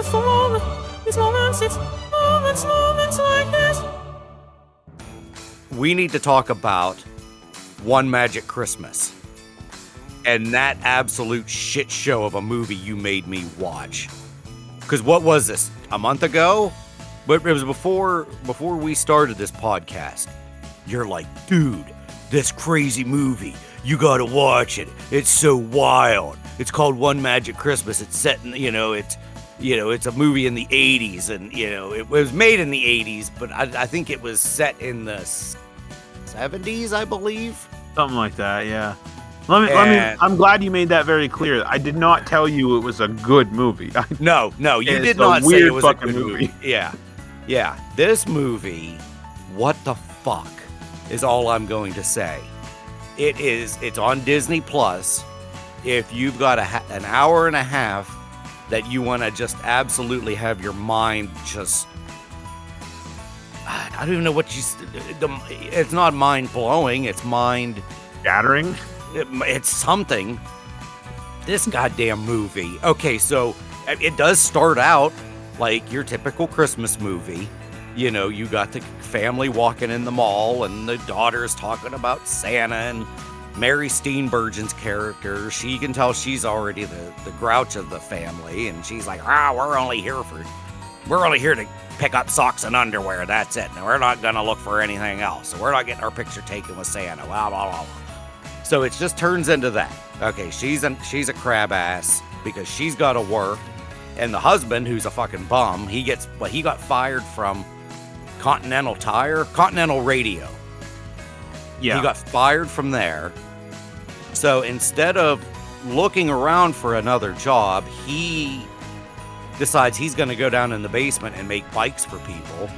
with the moment. It's moments, it's moments, moments like this. we need to talk about One Magic Christmas and that absolute shit show of a movie you made me watch. Because what was this? A month ago? But it was before before we started this podcast. You're like, dude, this crazy movie. You gotta watch it. It's so wild. It's called One Magic Christmas. It's set in, you know, it's you know, it's a movie in the 80s, and you know, it was made in the 80s, but I, I think it was set in the 70s, I believe. Something like that, yeah. Let me, let me. I'm glad you made that very clear. I did not tell you it was a good movie. I, No, no, you did not say it was a good movie. movie. Yeah, yeah. This movie, what the fuck, is all I'm going to say. It is. It's on Disney Plus. If you've got a an hour and a half that you want to just absolutely have your mind just. I don't even know what you. It's not mind blowing. It's mind Shattering. it, it's something. This goddamn movie. Okay, so it does start out like your typical Christmas movie. You know, you got the family walking in the mall, and the daughter's talking about Santa and Mary Steenburgen's character. She can tell she's already the, the grouch of the family, and she's like, ah, we're only here for, we're only here to pick up socks and underwear. That's it. And we're not gonna look for anything else. So we're not getting our picture taken with Santa. Blah blah blah. So it just turns into that. Okay, she's a she's a crab ass because she's got to work, and the husband, who's a fucking bum, he gets well, he got fired from Continental Tire, Continental Radio. Yeah. He got fired from there. So instead of looking around for another job, he decides he's going to go down in the basement and make bikes for people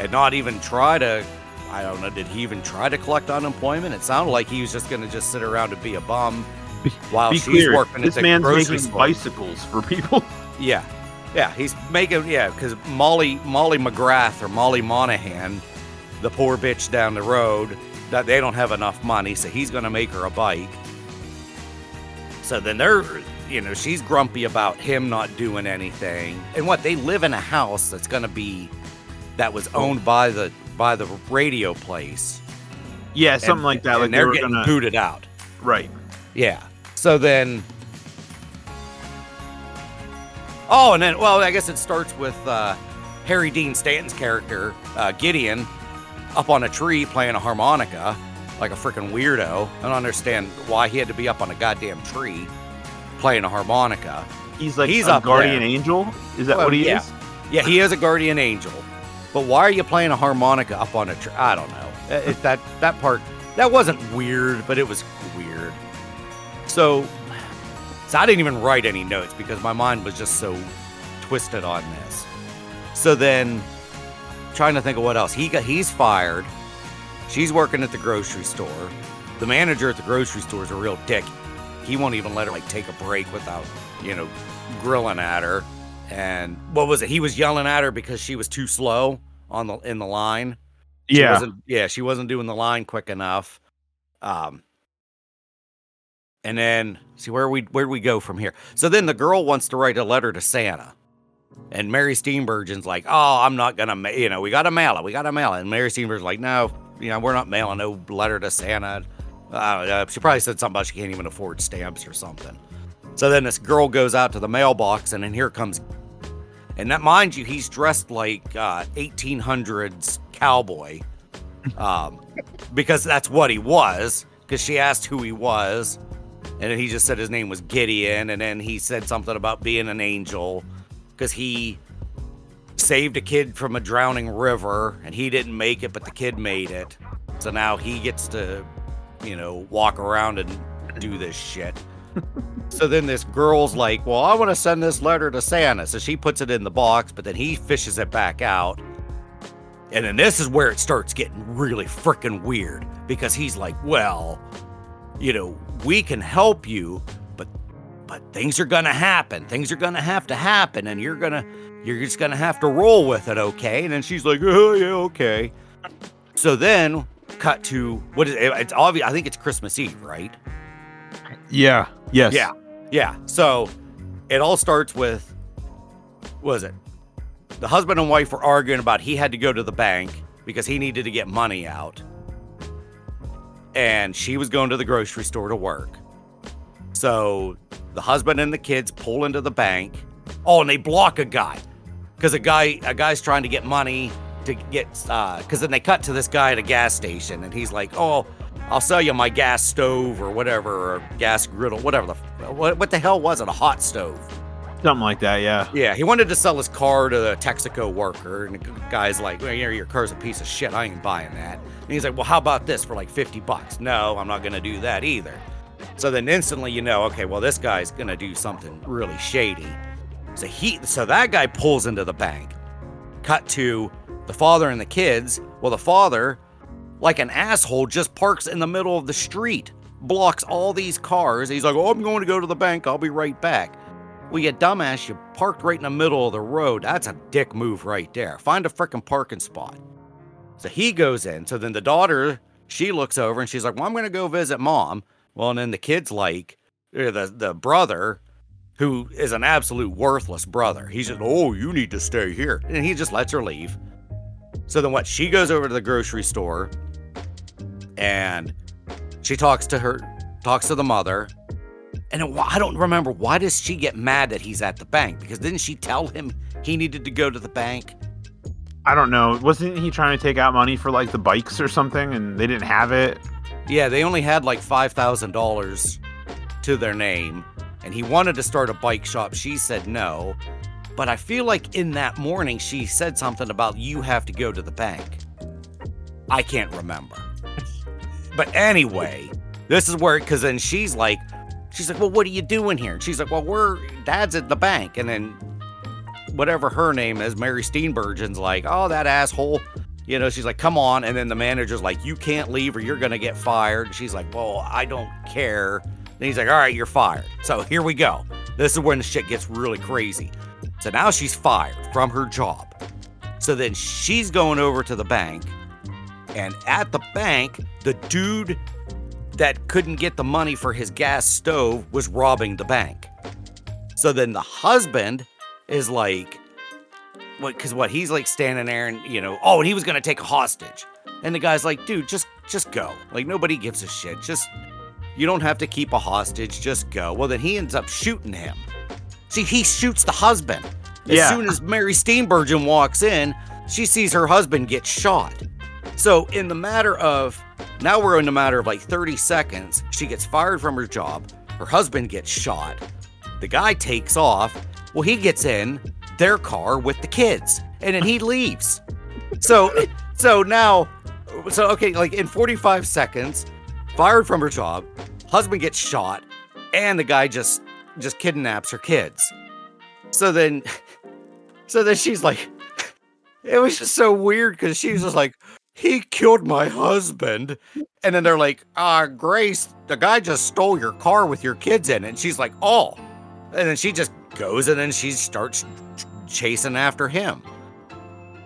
and not even try to I don't know, did he even try to collect unemployment? It sounded like he was just going to just sit around and be a bum while Be she's clear. working This at the man's grocery making store. bicycles for people. Yeah. Yeah, he's making yeah, because Molly Molly McGrath or Molly Monahan, the poor bitch down the road, that they don't have enough money, so he's gonna make her a bike. So then they're you know, she's grumpy about him not doing anything. And what they live in a house that's gonna be that was owned by the by the radio place. yeah, something And- like that. And Like they they're were getting gonna. booted out. Right. Yeah. So then. Oh, and then, well, I guess it starts with uh, Harry Dean Stanton's character, uh, Gideon, up on a tree playing a harmonica like a freaking weirdo. I don't understand why he had to be up on a goddamn tree playing a harmonica. He's like He's a guardian there. angel. Is that Well, what he yeah. is? Yeah, he is a guardian angel. But why are you playing a harmonica up on a tree? I don't know. Uh, It, that that part that wasn't weird, but it was weird. So, so I didn't even write any notes because my mind was just so twisted on this. So then, trying to think of what else. He got he's fired. She's working at the grocery store. The manager at the grocery store is a real dick. He won't even let her like take a break without, you know, grilling at her. And what was it? He was yelling at her because she was too slow on the in the line. She Yeah. wasn't, yeah, she wasn't doing the line quick enough. Um, and then see where we where we go from here. So then the girl wants to write a letter to Santa, and Mary Steenburgen's like, "Oh, I'm not gonna, ma- you know, we gotta mail it, we gotta mail it." And Mary Steenburgen's like, "No, you know, we're not mailing no letter to Santa." Uh, she probably said something about she can't even afford stamps or something. So then this girl goes out to the mailbox, and then here comes and that, mind you, he's dressed like uh, 1800s cowboy, um, because that's what he was. Because she asked who he was, and he just said his name was Gideon, and then he said something about being an angel, because he saved a kid from a drowning river, and he didn't make it, but the kid made it. So now he gets to, you know, walk around and do this shit. So then this girl's like, Well, I want to send this letter to Santa. So she puts it in the box, but then he fishes it back out. And then this is where it starts getting really freaking weird because he's like, Well, you know, we can help you, but things are gonna happen. Things are gonna have to happen, and you're gonna you're just gonna have to roll with it, okay? And then she's like, Oh yeah, okay. So then cut to what is it? It's obvious I think it's Christmas Eve, right? Yeah. Yes. Yeah. Yeah. So it all starts with was it? The husband and wife were arguing about he had to go to the bank because he needed to get money out. And she was going to the grocery store to work. So the husband and the kids pull into the bank. Oh, and they block a guy because a guy a guy's trying to get money to get uh because then they cut to this guy at a gas station and he's like, oh, I'll sell you my gas stove or whatever, or gas griddle, whatever the what, what the hell was it? A hot stove. Something like that, yeah. Yeah, he wanted to sell his car to the Texaco worker, and the guy's like, well, you your car's a piece of shit. I ain't buying that. And he's like, well, how about this for like 50 bucks? No, I'm not going to do that either. So then instantly you know, okay, well, this guy's to do something really shady. So he, so that guy pulls into the bank. Cut to the father and the kids. Well, the father, like an asshole, just parks in the middle of the street, blocks all these cars. He's like, oh, I'm going to go to the bank. I'll be right back. Well, you dumbass, you parked right in the middle of the road. That's a dick move right there. Find a freaking parking spot. So he goes in. So then the daughter, she looks over and she's like, Well, I'm going to go visit mom. Well, and then the kid's like, eh, the, the brother, who is an absolute worthless brother, He says, Oh, you need to stay here. And he just lets her leave. So then what? She goes over to the grocery store and she talks to her, talks to the mother. And I don't remember why does she get mad that he's at the bank? Because didn't she tell him he needed to go to the bank? I don't know. Wasn't he trying to take out money for like the bikes or something and they didn't have it? Yeah, they only had like $5,000 to their name and he wanted to start a bike shop. She said no. But I feel like in that morning she said something about you have to go to the bank. I can't remember. But anyway, this is where cuz then she's like she's like, "Well, what are you doing here?" And she's like, "Well, we're dad's at the bank." And then whatever her name is, Mary Steenburgen's like, "Oh, that asshole." You know, she's like, "Come on." And then the manager's like, "You can't leave or you're going to get fired." She's like, "Well, I don't care." Then he's like, "All right, you're fired." So, here we go. This is when the shit gets really crazy. So now she's fired from her job. So then she's going over to the bank. And at the bank, the dude that couldn't get the money for his gas stove was robbing the bank. So then the husband is like, what? Because what? He's like standing there and you know, oh, and he was gonna take a hostage, and the guy's like, dude, just just go. Like nobody gives a shit. Just you don't have to keep a hostage. Just go. Well, then he ends up shooting him. See, he shoots the husband. As Yeah. soon as Mary Steenburgen walks in, she sees her husband get shot. So, in the matter of now, we're in the matter of like 30 seconds, she gets fired from her job. Her husband gets shot. The guy takes off. Well, he gets in their car with the kids, and then he leaves. So, so now, so okay, like in 45 seconds, fired from her job, husband gets shot, and the guy just just kidnaps her kids. So then, so then she's like, it was just so weird because she was just like, he killed my husband. And then they're like, ah, Grace, the guy just stole your car with your kids in it. And she's like, oh. And then she just goes and then she starts chasing after him.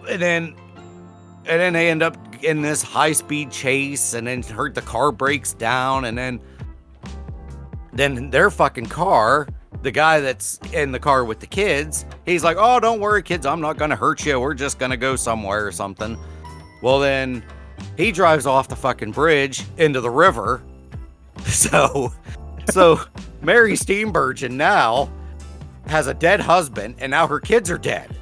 And then, and then they end up in this high speed chase. And then hurt the car breaks down. And then, then their fucking car, the guy that's in the car with the kids, he's like, oh, don't worry, kids, I'm not gonna hurt you. We're just gonna go somewhere or something. Well, then he drives off the fucking bridge into the river. So, so Mary Steenburgen now has a dead husband, and now her kids are dead.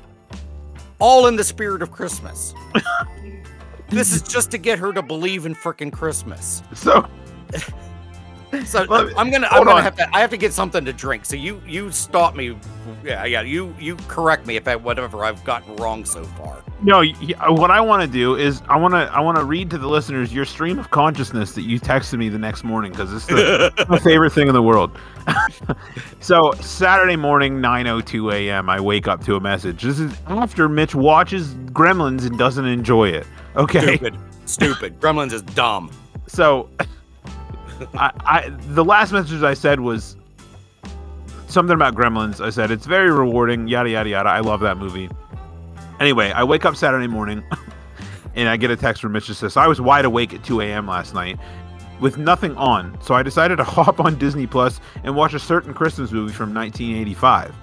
All in the spirit of Christmas. this is just to get her to believe in frickin' Christmas. So So me- I'm gonna I'm gonna on. have to I have to get something to drink. So you you stop me. Yeah yeah you you correct me if I whatever I've gotten wrong so far. no, y- uh, what I want to do is I want to I want to read to the listeners your stream of consciousness that you texted me the next morning because it's the, my favorite thing in the world. so Saturday morning, 9:02 a.m. I wake up to a message. This is after Mitch watches Gremlins and doesn't enjoy it. Okay. Stupid stupid. Gremlins is dumb. So, I, I the last message I said was something about Gremlins. I said it's very rewarding. Yada yada yada. I love that movie. Anyway, I wake up Saturday morning, and I get a text from Mitch that says I was wide awake at 2 a.m. last night with nothing on, so I decided to hop on Disney Plus and watch a certain Christmas movie from 1985.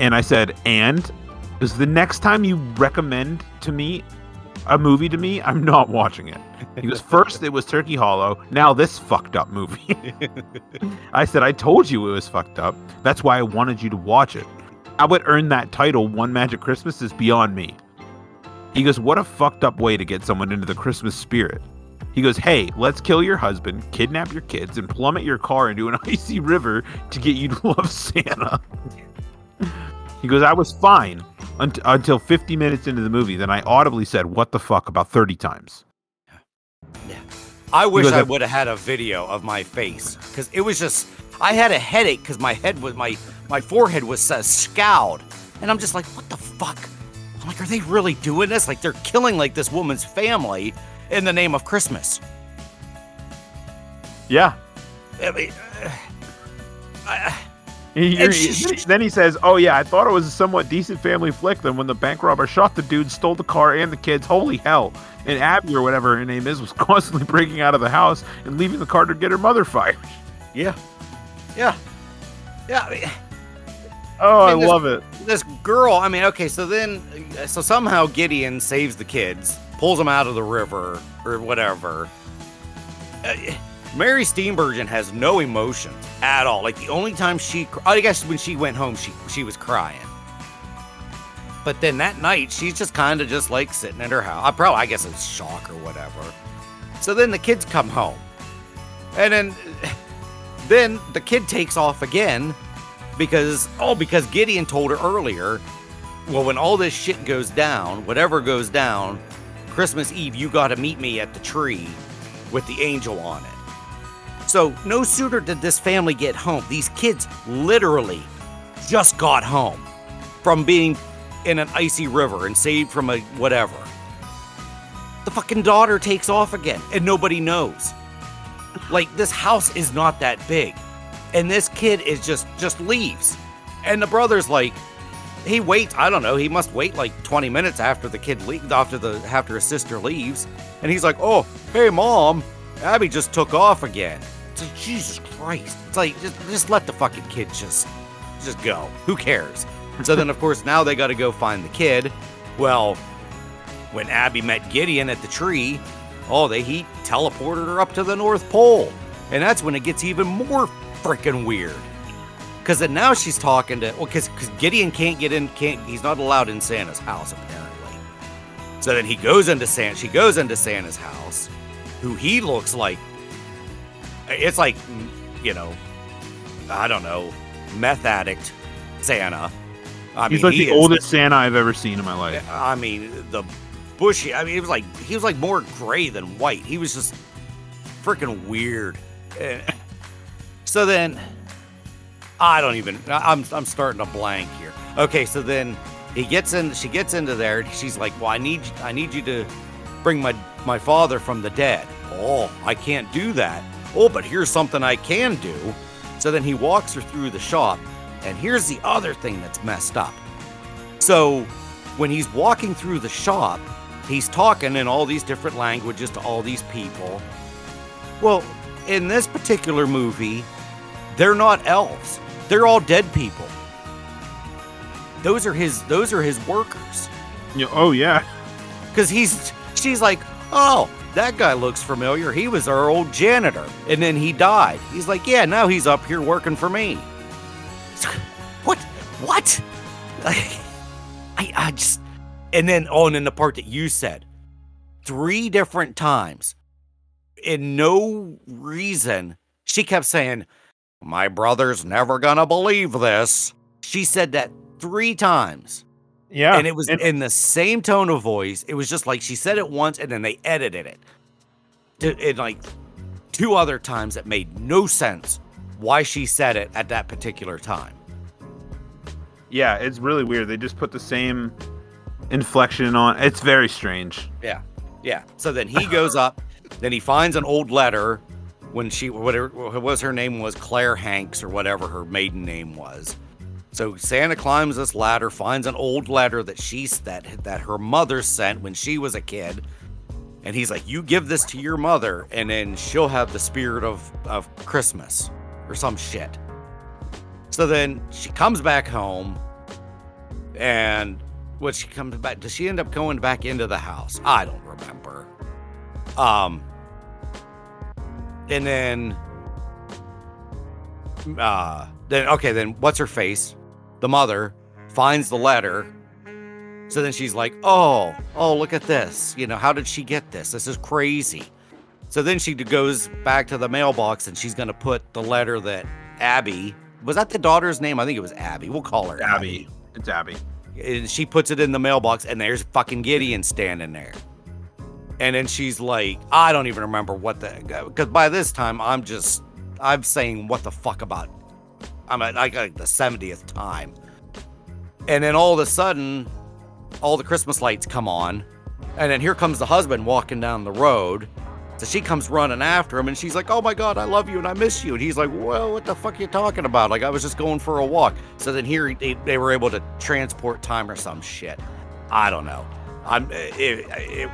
And I said, and is the next time you recommend to me a movie to me, I'm not watching it. He goes, first it was Turkey Hollow, now this fucked up movie. I said, I told you it was fucked up. That's why I wanted you to watch it. I would earn that title, One Magic Christmas, is beyond me. He goes, What a fucked up way to get someone into the Christmas spirit. He goes, Hey, let's kill your husband, kidnap your kids, and plummet your car into an icy river to get you to love Santa. He goes, I was fine unt- until 50 minutes into the movie. Then I audibly said, What the fuck, about 30 times. Yeah. I wish I "I- would have had a video of my face because it was just I had a headache because my head was my my forehead was uh, scowled, and I'm just like, what the fuck? I'm like, are they really doing this? Like they're killing like this woman's family in the name of Christmas. Yeah. I mean, uh, I, he- she- then he says, "Oh yeah, I thought it was a somewhat decent family flick. Then when the bank robber shot the dude, stole the car and the kids, holy hell!" And Abby or whatever her name is was constantly breaking out of the house and leaving the car to get her mother fired. yeah, yeah, yeah. I mean, Oh, I I, this- love it. this girl i mean okay so then so somehow gideon saves the kids pulls them out of the river or whatever Uh, mary steenburgen has no emotions at all. Like the only time she i guess when she went home she she was crying. But then that night she's just kind of just like sitting at her house i probably i guess it's shock or whatever. So then the kids come home. And then then the kid takes off again because oh because gideon told her earlier well when all this shit goes down whatever goes down christmas eve you got to meet me at the tree with the angel on it so no sooner did this family get home these kids literally just got home from being in an icy river and saved from a whatever. The fucking daughter takes off again and nobody knows. Like this house is not that big and this kid is just just leaves. And the brother's like he waits i don't know he must wait like 20 minutes after the kid leaves after the after his sister leaves. And he's like oh hey mom abby just took off again it's like jesus christ. It's like just just let the fucking kid just just go. Who cares? So then of course now they got to go find the kid. Well when abby met gideon at the tree oh they he teleported her up to the north pole. And that's when it gets even more freaking weird. Because then now she's talking to well because gideon can't get in can't he's not allowed in santa's house apparently. So then he goes into santa she goes into santa's house who he looks like it's like you know i don't know meth addict santa i He's mean like he the oldest Santa I've ever seen in my life. I mean, the bushy. I mean, it was like he was like more gray than white. He was just freaking weird. So then, I don't even. I'm I'm starting to blank here. Okay, so then he gets in. She gets into there. and She's like, "Well, I need I need you to bring my my father from the dead." Oh, I can't do that. Oh, but here's something I can do. So then he walks her through the shop, and here's the other thing that's messed up. So when he's walking through the shop, he's talking in all these different languages to all these people. Well, in this particular movie, they're not elves. They're all dead people. Those are his those are his workers. Yeah, oh yeah. Cuz he's she's like, "Oh, that guy looks familiar. He was our old janitor and then he died." He's like, "Yeah, now he's up here working for me." What? What? I, I just, and then, oh, and then the part that you said, three different times, in no reason, she kept saying, My brother's never gonna believe this. She said that three times. Yeah. and it was in the same tone of voice. It was just like she said it once and then they edited it. To, in like two other times that made no sense why she said it at that particular time. yeah, it's really weird. They just put the same inflection on. It's very strange. Yeah. Yeah. So then he goes up, then he finds an old letter when she whatever what was her name was Claire Hanks or whatever her maiden name was. So Santa climbs this ladder, finds an old letter that she's that that her mother sent when she was a kid. And he's like, "You give this to your mother, and then she'll have the spirit of of Christmas or some shit." So then she comes back home, And when she comes back, does she end up going back into the house? I don't remember. Um, and then, uh, then okay, then what's her face? The mother finds the letter. So then she's like, "Oh, oh, look at this! You know, how did she get this? This is crazy." So then she goes back to the mailbox and she's gonna put the letter that Abby was that the daughter's name? I think it was Abby. We'll call her Abby. It's Abby. and she puts it in the mailbox and there's fucking Gideon standing there. And then she's like, I don't even remember what the because by this time I'm just I'm saying what the fuck about I'm at like, like the 70th time. And then all of a sudden, all the Christmas lights come on. And then here comes the husband walking down the road. So she comes running after him and she's like, Oh my God, I love you and I miss you. And he's like, Well, what the fuck are you talking about? Like, I was just going for a walk. So then here they, they were able to transport time or some shit. I don't know. I'm. Eh, it, it,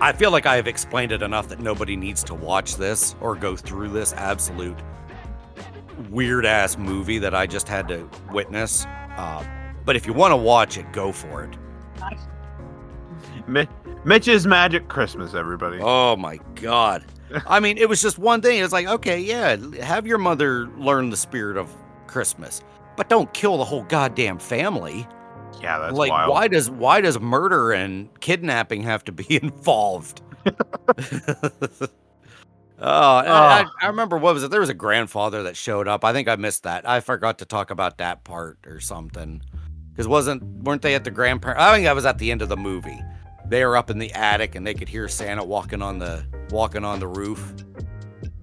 I feel like I have explained it enough that nobody needs to watch this or go through this absolute weird ass movie that I just had to witness. Uh, but if you want to watch it, go for it. Mi- Mitch's Magic Christmas, everybody. Oh my god. I mean, it was just one thing. It's like, okay, yeah, have your mother learn the spirit of Christmas, but don't kill the whole goddamn family. yeah, that's like, wild. why does why does murder and kidnapping have to be involved? Oh, I, I, ah. I remember what was it? There was a grandfather that showed up. I think I missed that. I forgot to talk about that part or something. Because wasn't weren't they at the grandparent? I think I was at the end of the movie. They were up in the attic and they could hear Santa walking on the walking on the roof.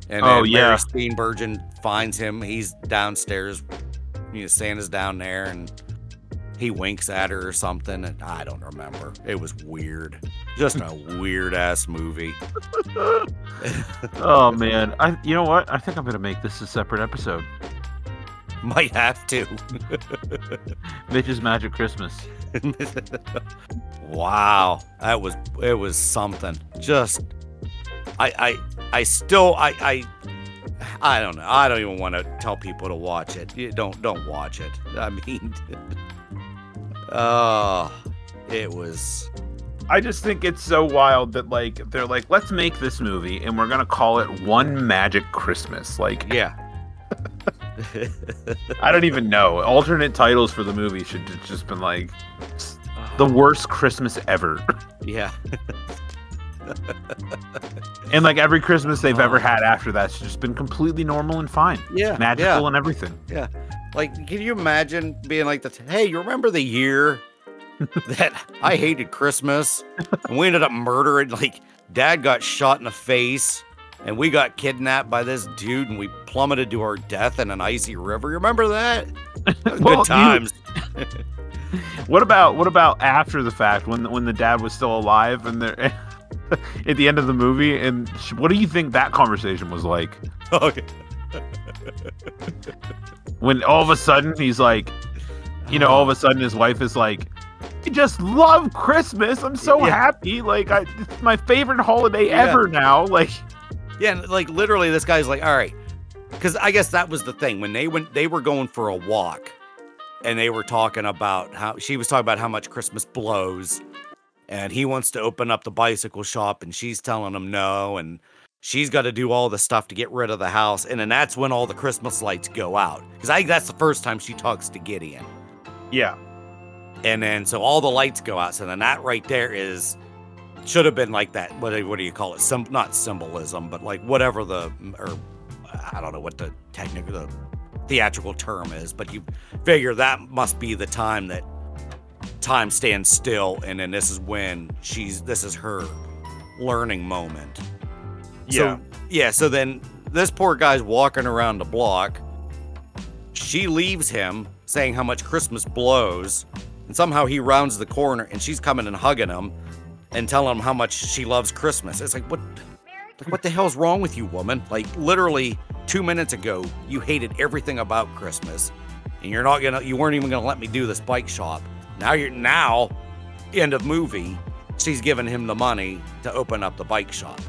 And Oh, then yeah. Mary Steenburgen finds him. He's downstairs. You know, Santa's down there and he winks at her or something. And I don't remember. It was weird. Just a weird ass movie. oh man, I you know what? I think I'm gonna make this a separate episode. Might have to. Mitch's Magic Christmas. wow, that was it was something. Just I I I still I I I don't know. I don't even want to tell people to watch it. You don't don't watch it. I mean Oh, it was I just think it's so wild that like they're like, let's make this movie and we're gonna call it One Magic Christmas. Like yeah. I don't even know. Alternate titles for the movie should have just been like the worst Christmas ever. yeah. And like every Christmas they've ever had after that's just been completely normal and fine. Yeah. Magical Yeah. and everything. Yeah. Like, can you imagine being like, the "Hey, you remember the year that I hated Christmas and we ended up murdering? Like, Dad got shot in the face, and we got kidnapped by this dude, and we plummeted to our death in an icy river. Remember that? Well, you- Good times. What about what about after the fact when when the dad was still alive and they're at the end of the movie and sh- what do you think that conversation was like? Okay. When all of a sudden he's like, you know, all of a sudden his wife is like, I just love Christmas. I'm so Yeah. happy. Like I, it's my favorite holiday Yeah. ever now. Like Yeah, like literally, this guy's like, all right, because I guess that was the thing when they went, they were going for a walk, and they were talking about how she was talking about how much Christmas blows, and he wants to open up the bicycle shop, and she's telling him no, and she's got to do all the stuff to get rid of the house, and then that's when all the Christmas lights go out, because I think that's the first time she talks to Gideon. yeah, And then so all the lights go out. So then that right there is should have been like that. What do- what do you call it? Some not symbolism, but like whatever the or I don't know what the technical the theatrical term is. But you figure that must be the time that time stands still, and then this is when she's this is her learning moment. yeah. So yeah, so then this poor guy's walking around the block. She leaves him saying how much Christmas blows, and somehow he rounds the corner and she's coming and hugging him and telling him how much she loves Christmas. It's like what like what the hell's wrong with you, woman? Like literally 2 minutes ago you hated everything about Christmas. And you're not going to you weren't even going to let me do this bike shop. Now you're now end of movie. She's giving him the money to open up the bike shop.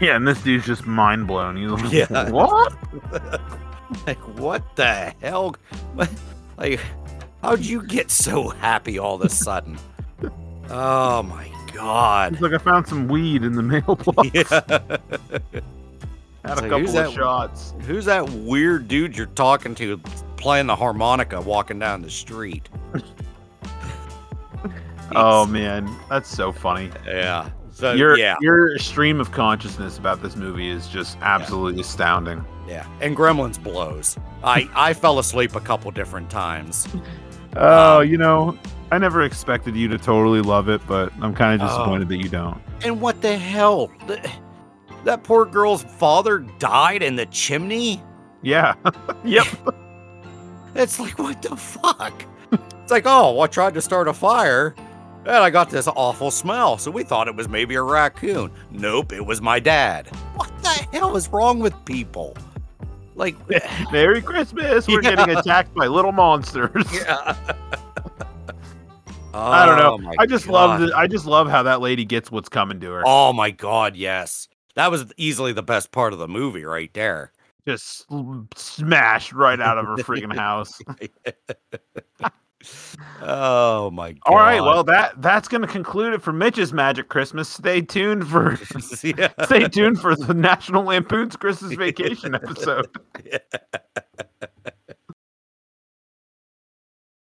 yeah, and this dude's just mind blown. He's like, Yeah. what? like what the hell like How'd you get so happy all of a sudden? Oh my god. It's like I found some weed in the mailbox. Yeah. Had It's a like, couple of that- shots. Who's that weird dude you're talking to playing the harmonica walking down the street? Oh man, that's so funny. Yeah. So your yeah, your stream of consciousness about this movie is just absolutely astounding. yeah. And Gremlins blows. I I fell asleep a couple different times. Oh, Um, you know, I never expected you to totally love it, but I'm kind of Oh. disappointed that you don't. And what the hell? Th- That poor girl's father died in the chimney? Yeah. yep. It's like, what the fuck? It's like, oh, I tried to start a fire and I got this awful smell. So we thought it was maybe a raccoon. Nope, it was my dad. What the hell is wrong with people? Like, Merry Christmas. We're Yeah. getting attacked by little monsters. yeah. I don't know. Oh I just love the, I just love how that lady gets what's coming to her. Oh my god, yes. That was easily the best part of the movie right there. Just smashed right out of her freaking house. Oh my god. All right, well that that's going to conclude it for Mitch's Magic Christmas. Stay tuned for yeah. stay tuned for the National Lampoon's Christmas Vacation episode.